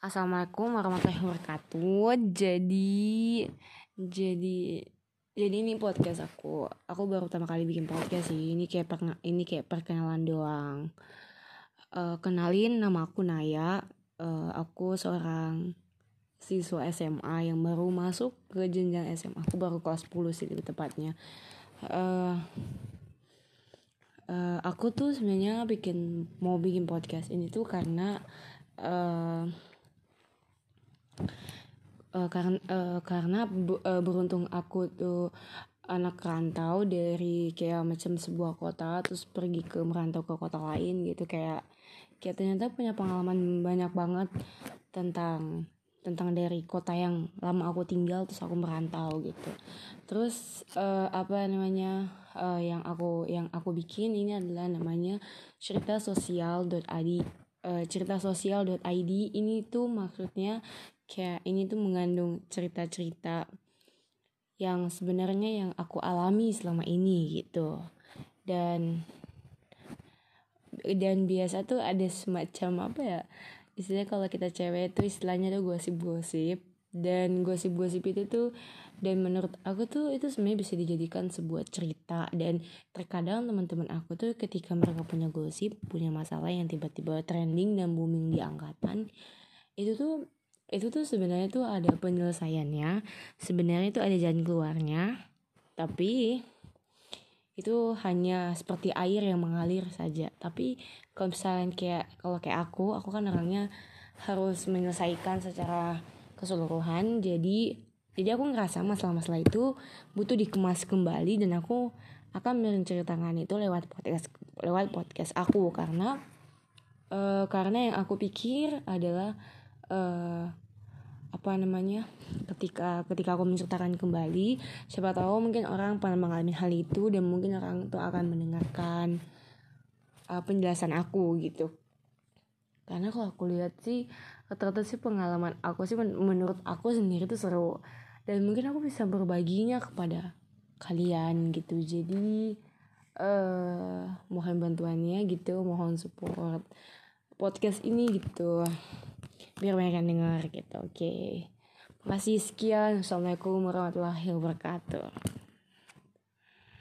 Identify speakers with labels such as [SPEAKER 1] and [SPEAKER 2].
[SPEAKER 1] Assalamualaikum warahmatullahi wabarakatuh. Jadi jadi jadi ini podcast aku. Aku baru pertama kali bikin podcast sih. Ini kayak per, ini kayak perkenalan doang. Uh, kenalin nama aku Naya. Uh, aku seorang siswa SMA yang baru masuk ke jenjang SMA. Aku baru kelas 10 sih lebih tepatnya. Uh, uh, aku tuh sebenarnya bikin mau bikin podcast ini tuh karena uh, uh, karena uh, karena uh, beruntung aku tuh anak rantau dari kayak macam sebuah kota terus pergi ke merantau ke kota lain gitu. Kayak kayak ternyata punya pengalaman banyak banget tentang tentang dari kota yang lama aku tinggal terus aku merantau gitu. Terus uh, apa namanya uh, yang aku yang aku bikin ini adalah namanya cerita sosial.id uh, cerita sosial.id ini tuh maksudnya kayak ini tuh mengandung cerita-cerita yang sebenarnya yang aku alami selama ini gitu. Dan dan biasa tuh ada semacam apa ya istilahnya kalau kita cewek tuh istilahnya tuh gosip-gosip. Dan gosip-gosip itu tuh dan menurut aku tuh itu sebenarnya bisa dijadikan sebuah cerita. Dan terkadang teman-teman aku tuh ketika mereka punya gosip punya masalah yang tiba-tiba trending dan booming di angkatan itu tuh itu tuh sebenarnya tuh ada penyelesaiannya. Sebenarnya itu ada jalan keluarnya. Tapi itu hanya seperti air yang mengalir saja. Tapi kalau misalnya kayak kalau kayak aku aku kan orangnya harus menyelesaikan secara keseluruhan. Jadi jadi aku ngerasa masalah-masalah itu butuh dikemas kembali dan aku akan menceritakan itu lewat podcast lewat podcast aku. Karena uh, karena yang aku pikir adalah uh, apa namanya ketika ketika aku menceritakan kembali siapa tahu mungkin orang pernah mengalami hal itu dan mungkin orang itu akan mendengarkan uh, penjelasan aku gitu. Karena kalau aku lihat sih rata-rata sih pengalaman aku sih men menurut aku sendiri tuh seru. Dan mungkin aku bisa berbaginya kepada kalian gitu. Jadi uh, mohon bantuannya gitu mohon support podcast ini gitu biar banyak yang denger gitu oke okay. masih sekian assalamualaikum warahmatullahi wabarakatuh